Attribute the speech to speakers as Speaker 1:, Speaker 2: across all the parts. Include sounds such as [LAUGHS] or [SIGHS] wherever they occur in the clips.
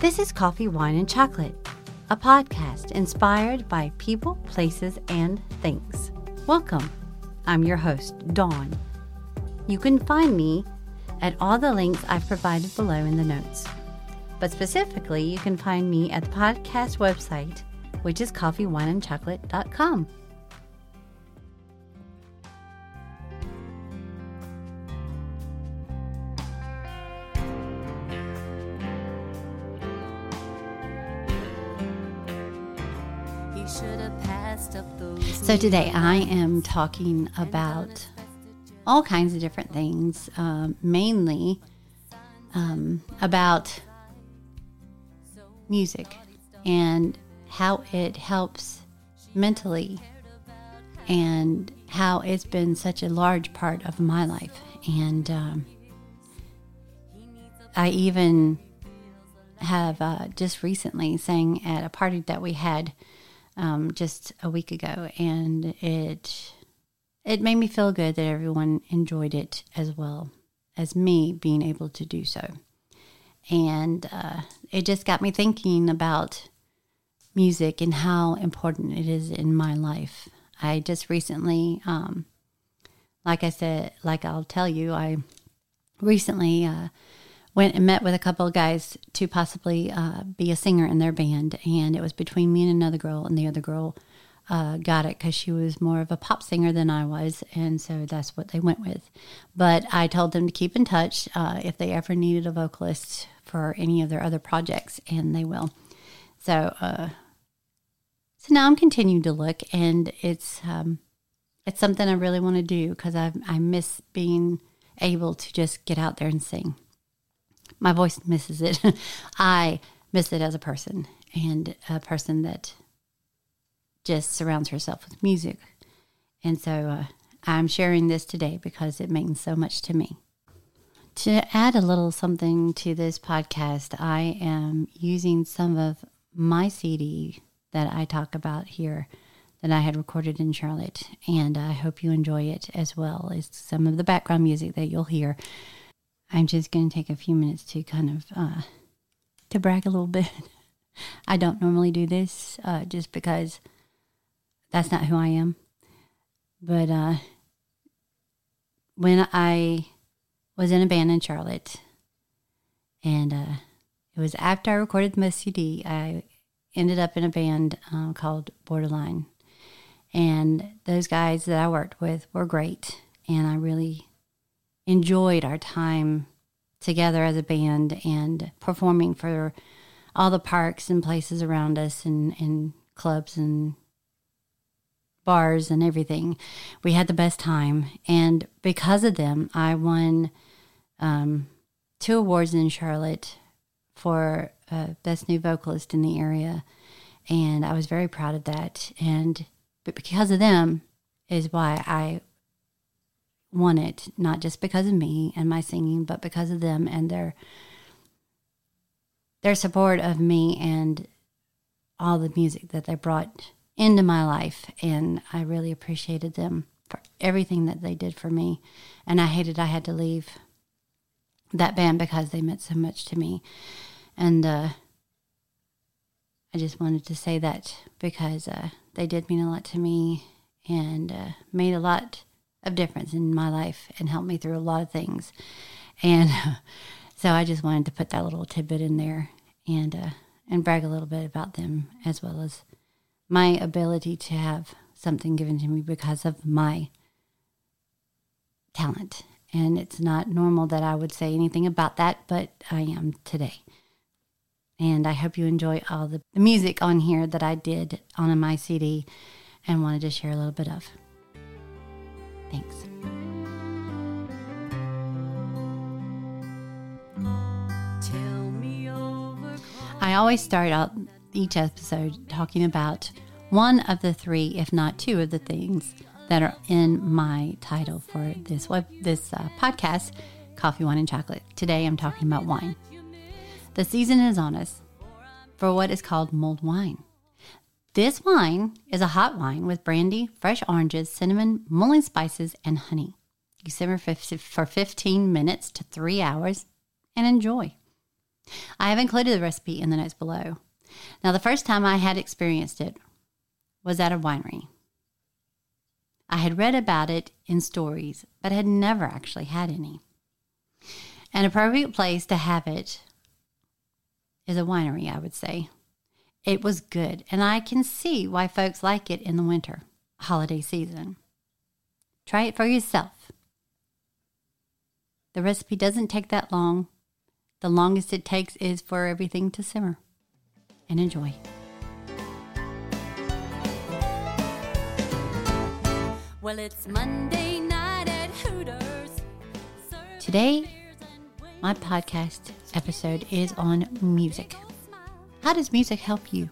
Speaker 1: This is Coffee, Wine, and Chocolate, a podcast inspired by people, places, and things. Welcome. I'm your host, Dawn. You can find me at all the links I've provided below in the notes. But specifically, you can find me at the podcast website, which is coffeewineandchocolate.com. So, today I am talking about all kinds of different things, um, mainly um, about music and how it helps mentally and how it's been such a large part of my life. And um, I even have uh, just recently sang at a party that we had um, just a week ago, and it it made me feel good that everyone enjoyed it as well as me being able to do so. And uh, it just got me thinking about music and how important it is in my life. I just recently, um, like I said, like I'll tell you, I recently uh, went and met with a couple of guys to possibly uh, be a singer in their band, and it was between me and another girl, and the other girl uh, got it because she was more of a pop singer than I was, and so that's what they went with. But I told them to keep in touch uh, if they ever needed a vocalist for any of their other projects, and they will. So, uh, so now I'm continuing to look, and it's um, it's something I really want to do because I I miss being able to just get out there and sing my voice misses it. [LAUGHS] I miss it as a person and a person that just surrounds herself with music. And so uh, I'm sharing this today because it means so much to me. To add a little something to this podcast, I am using some of my CD that I talk about here that I had recorded in Charlotte, and I hope you enjoy it as well as some of the background music that you'll hear I'm just going to take a few minutes to kind of uh, to brag a little bit. [LAUGHS] I don't normally do this uh, just because that's not who I am. But uh, when I was in a band in Charlotte, and uh, it was after I recorded my CD, I ended up in a band uh, called Borderline. And those guys that I worked with were great, and I really enjoyed our time together as a band and performing for all the parks and places around us and, and clubs and bars and everything. We had the best time. And because of them, I won um, two awards in Charlotte for uh, Best New Vocalist in the area. And I was very proud of that. And but because of them is why I won it, not just because of me and my singing, but because of them and their their support of me and all the music that they brought into my life. And I really appreciated them for everything that they did for me. And I hated I had to leave that band because they meant so much to me. And uh, I just wanted to say that because uh, they did mean a lot to me and uh, made a lot of difference in my life and helped me through a lot of things. And [LAUGHS] so I just wanted to put that little tidbit in there and uh, and brag a little bit about them as well as my ability to have something given to me because of my talent. And it's not normal that I would say anything about that, but I am today. And I hope you enjoy all the, the music on here that I did on my CD and wanted to share a little bit of. Thanks. I always start out each episode talking about one of the three, if not two, of the things that are in my title for this web this uh, podcast, Coffee, Wine, and Chocolate. Today, I'm talking about wine. The season is on us for what is called mulled wine. This wine is a hot wine with brandy, fresh oranges, cinnamon, mulling spices, and honey. You simmer for 15 minutes to three hours and enjoy. I have included the recipe in the notes below. Now, the first time I had experienced it was at a winery. I had read about it in stories, but had never actually had any. An appropriate place to have it is a winery, I would say. It was good, and I can see why folks like it in the winter, holiday season. Try it for yourself. The recipe doesn't take that long. The longest it takes is for everything to simmer. And enjoy. Well, it's Monday night at Hooters. Today, my podcast episode is on music. How does music help you?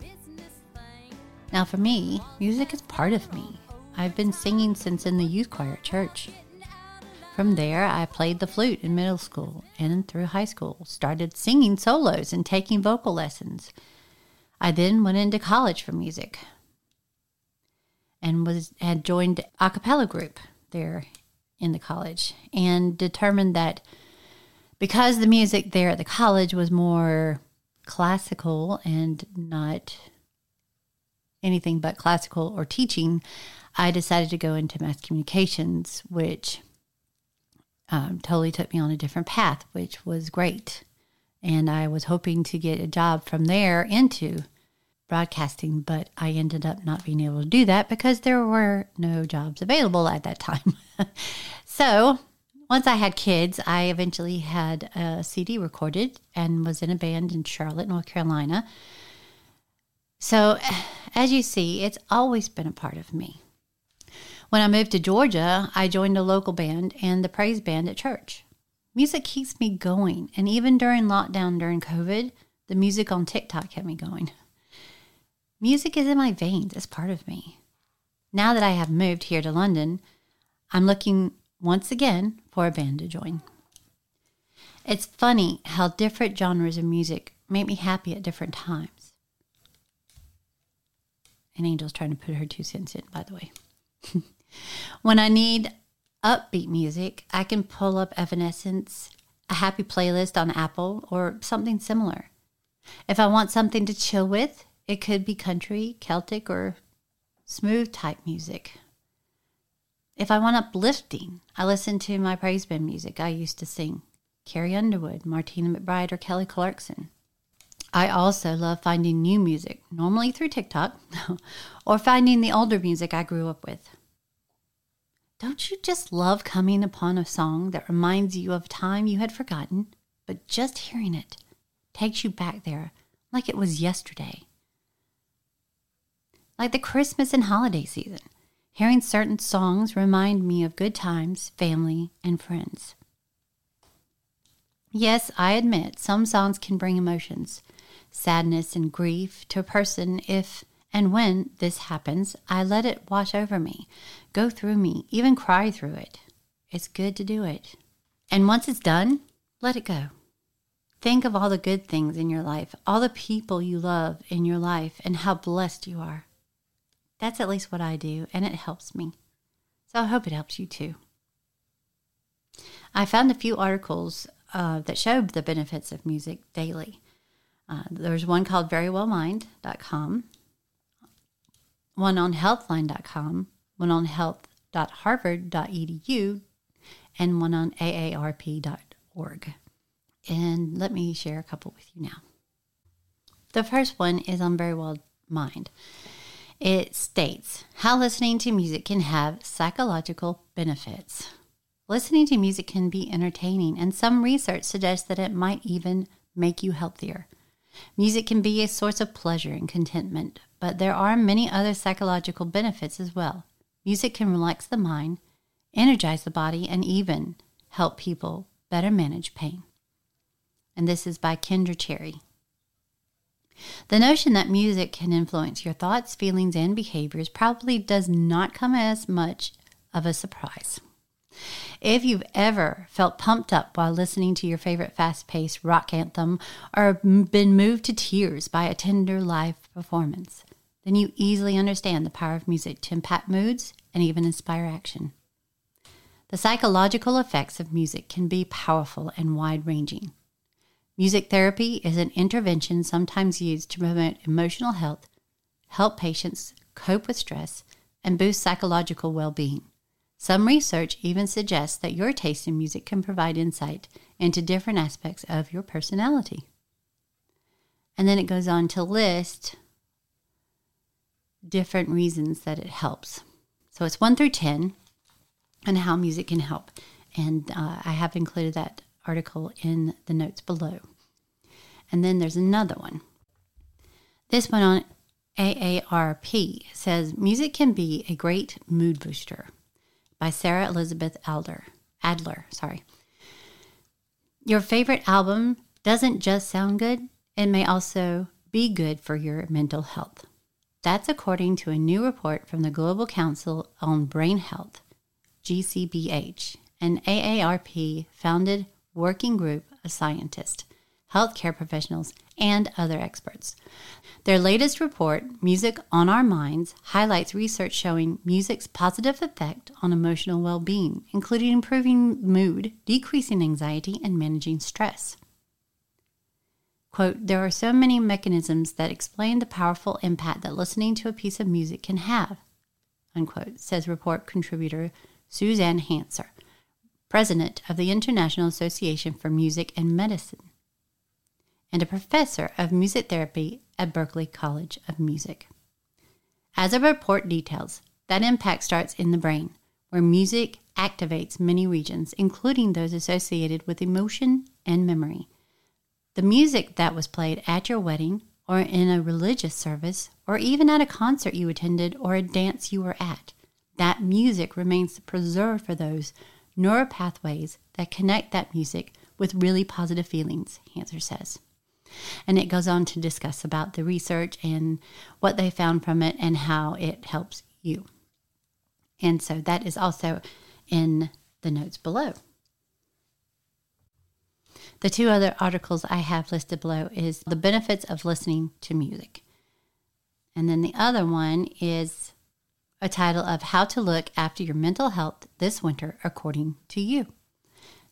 Speaker 1: Now, for me, music is part of me. I've been singing since in the youth choir at church. From there, I played the flute in middle school and through high school, started singing solos and taking vocal lessons. I then went into college for music and was had joined a cappella group there in the college and determined that because the music there at the college was more classical and not anything but classical or teaching, I decided to go into mass communications, which um, totally took me on a different path, which was great. And I was hoping to get a job from there into broadcasting, but I ended up not being able to do that because there were no jobs available at that time. [LAUGHS] so once I had kids, I eventually had a CD recorded and was in a band in Charlotte, North Carolina. So, [SIGHS] as you see, it's always been a part of me. When I moved to Georgia, I joined a local band and the praise band at church. Music keeps me going, and even during lockdown during COVID, the music on TikTok kept me going. Music is in my veins, it's part of me. Now that I have moved here to London, I'm looking once again for a band to join. It's funny how different genres of music make me happy at different times. And Angel's trying to put her two cents in, by the way. [LAUGHS] when I need upbeat music, I can pull up Evanescence, a happy playlist on Apple, or something similar. If I want something to chill with, it could be country, Celtic, or smooth type music. If I want uplifting, I listen to my praise band music I used to sing Carrie Underwood, Martina McBride, or Kelly Clarkson. I also love finding new music, normally through TikTok, [LAUGHS] or finding the older music I grew up with. Don't you just love coming upon a song that reminds you of time you had forgotten, but just hearing it takes you back there like it was yesterday? Like the Christmas and holiday season. Hearing certain songs remind me of good times, family, and friends. Yes, I admit some songs can bring emotions, sadness, and grief to a person if and when this happens, I let it wash over me, go through me, even cry through it. It's good to do it. And once it's done, let it go. Think of all the good things in your life, all the people you love in your life, and how blessed you are. That's at least what I do, and it helps me. So I hope it helps you too. I found a few articles uh, that showed the benefits of music daily. Uh, there's one called verywellmind.com, one on healthline.com, one on health.harvard.edu, and one on aarp.org. And let me share a couple with you now. The first one is on Verywell Mind. It states how listening to music can have psychological benefits. Listening to music can be entertaining, and some research suggests that it might even make you healthier. Music can be a source of pleasure and contentment, but there are many other psychological benefits as well. Music can relax the mind, energize the body, and even help people better manage pain. And this is by Kendra Cherry. The notion that music can influence your thoughts, feelings, and behaviors probably does not come as much of a surprise. If you've ever felt pumped up while listening to your favorite fast paced rock anthem or been moved to tears by a tender live performance, then you easily understand the power of music to impact moods and even inspire action. The psychological effects of music can be powerful and wide ranging. Music therapy is an intervention sometimes used to promote emotional health, help patients cope with stress, and boost psychological well being. Some research even suggests that your taste in music can provide insight into different aspects of your personality. And then it goes on to list different reasons that it helps. So it's 1 through 10 and how music can help. And uh, I have included that article in the notes below. And then there's another one. This one on AARP says music can be a great mood booster by Sarah Elizabeth Adler. Adler, sorry. Your favorite album doesn't just sound good, it may also be good for your mental health. That's according to a new report from the Global Council on Brain Health, GCBH, an AARP founded working group of scientists, healthcare professionals, and other experts. Their latest report, Music on Our Minds, highlights research showing music's positive effect on emotional well being, including improving mood, decreasing anxiety, and managing stress. Quote, there are so many mechanisms that explain the powerful impact that listening to a piece of music can have, unquote, says report contributor Suzanne Hanser, president of the International Association for Music and Medicine, and a professor of music therapy at Berklee College of Music. As the report details, that impact starts in the brain, where music activates many regions, including those associated with emotion and memory. The music that was played at your wedding, or in a religious service, or even at a concert you attended or a dance you were at, that music remains preserved for those neural pathways that connect that music with really positive feelings, Hanser says. And it goes on to discuss about the research and what they found from it and how it helps you. And so that is also in the notes below. The two other articles I have listed below is the benefits of listening to music. And then the other one is a title of How to Look After Your Mental Health This Winter According to You.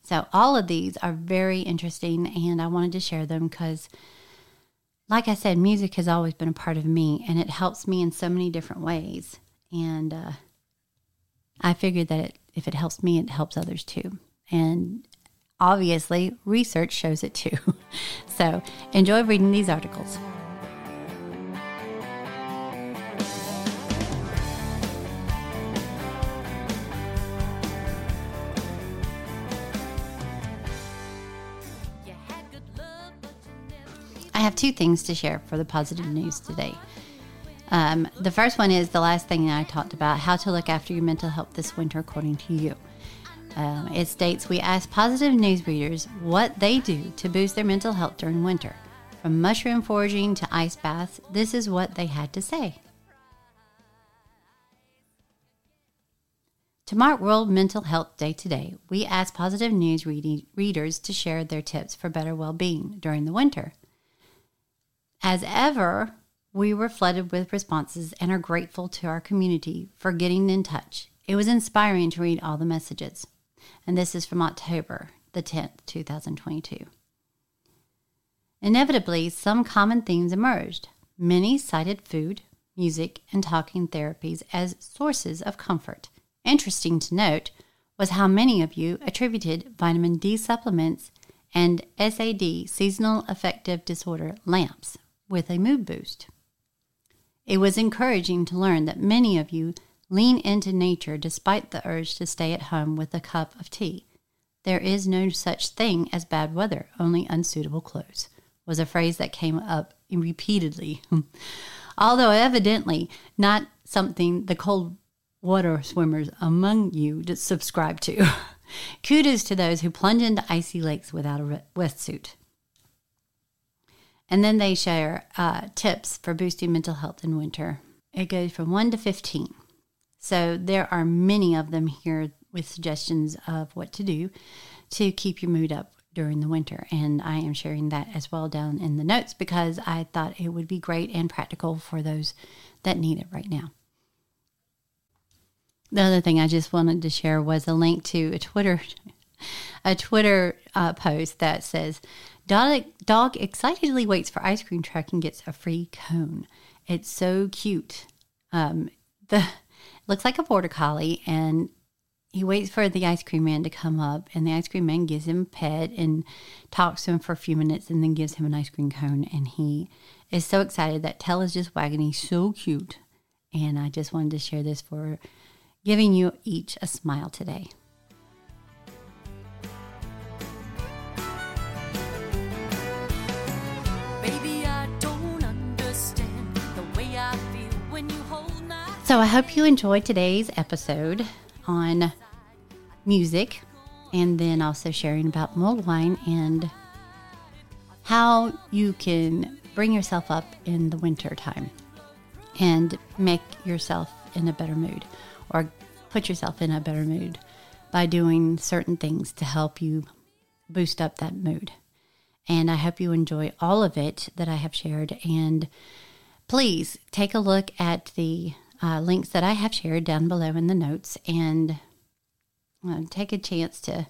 Speaker 1: So, all of these are very interesting, and I wanted to share them because, like I said, music has always been a part of me, and it helps me in so many different ways. And uh, I figured that it, if it helps me, it helps others too. And obviously, research shows it too. [LAUGHS] so, enjoy reading these articles. Two things to share for the positive news today. Um, the first one is the last thing I talked about how to look after your mental health this winter according to you. Um, it states we ask positive news readers what they do to boost their mental health during winter. From mushroom foraging to ice baths, this is what they had to say. To mark World Mental Health Day today, we ask positive news readers to share their tips for better well being during the winter. As ever, we were flooded with responses and are grateful to our community for getting in touch. It was inspiring to read all the messages. And this is from October the 10th, 2022. Inevitably, some common themes emerged. Many cited food, music, and talking therapies as sources of comfort. Interesting to note was how many of you attributed vitamin D supplements and SAD, seasonal affective disorder, lamps with a mood boost. It was encouraging to learn that many of you lean into nature despite the urge to stay at home with a cup of tea. There is no such thing as bad weather, only unsuitable clothes, was a phrase that came up repeatedly. [LAUGHS] Although evidently not something the cold water swimmers among you subscribe to. [LAUGHS] Kudos to those who plunge into icy lakes without a wetsuit. And then they share uh, tips for boosting mental health in winter. It goes from 1 to 15. So there are many of them here with suggestions of what to do to keep your mood up during the winter. And I am sharing that as well down in the notes because I thought it would be great and practical for those that need it right now. The other thing I just wanted to share was a link to a Twitter [LAUGHS] a Twitter uh, post that says Dog, excitedly waits for ice cream truck and gets a free cone. It's so cute. Um, the [LAUGHS] looks like a border collie, and he waits for the ice cream man to come up, and the ice cream man gives him a pet and talks to him for a few minutes, and then gives him an ice cream cone. And he is so excited that tail is just wagging. He's so cute, and I just wanted to share this for giving you each a smile today. I hope you enjoyed today's episode on music and then also sharing about mulled wine and how you can bring yourself up in the winter time and make yourself in a better mood or put yourself in a better mood by doing certain things to help you boost up that mood. And I hope you enjoy all of it that I have shared. And please take a look at the uh, links that I have shared down below in the notes and uh, take a chance to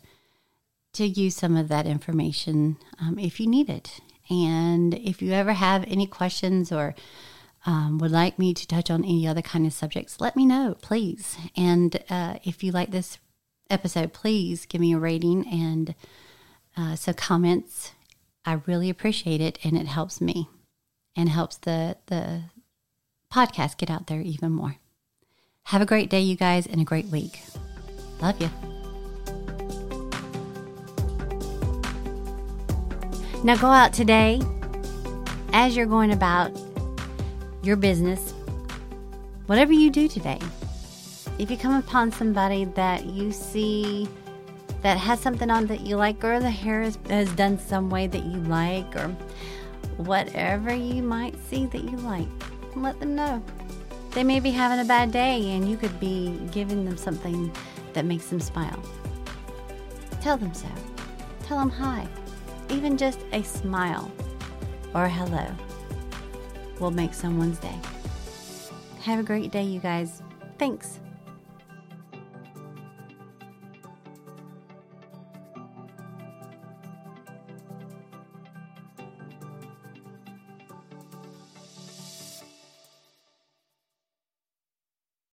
Speaker 1: to use some of that information um, if you need it. And if you ever have any questions or um, would like me to touch on any other kind of subjects, let me know, please. And uh, if you like this episode, please give me a rating and uh, so comments. I really appreciate it, and it helps me and helps the the podcast get out there even more. Have a great day, you guys, and a great week. Love you. Now go out today as you're going about your business, whatever you do today. If you come upon somebody that you see that has something on that you like, or the hair has done some way that you like, or whatever you might see that you like, let them know. They may be having a bad day and you could be giving them something that makes them smile. Tell them so. Tell them hi. Even just a smile or hello will make someone's day. Have a great day, you guys. Thanks.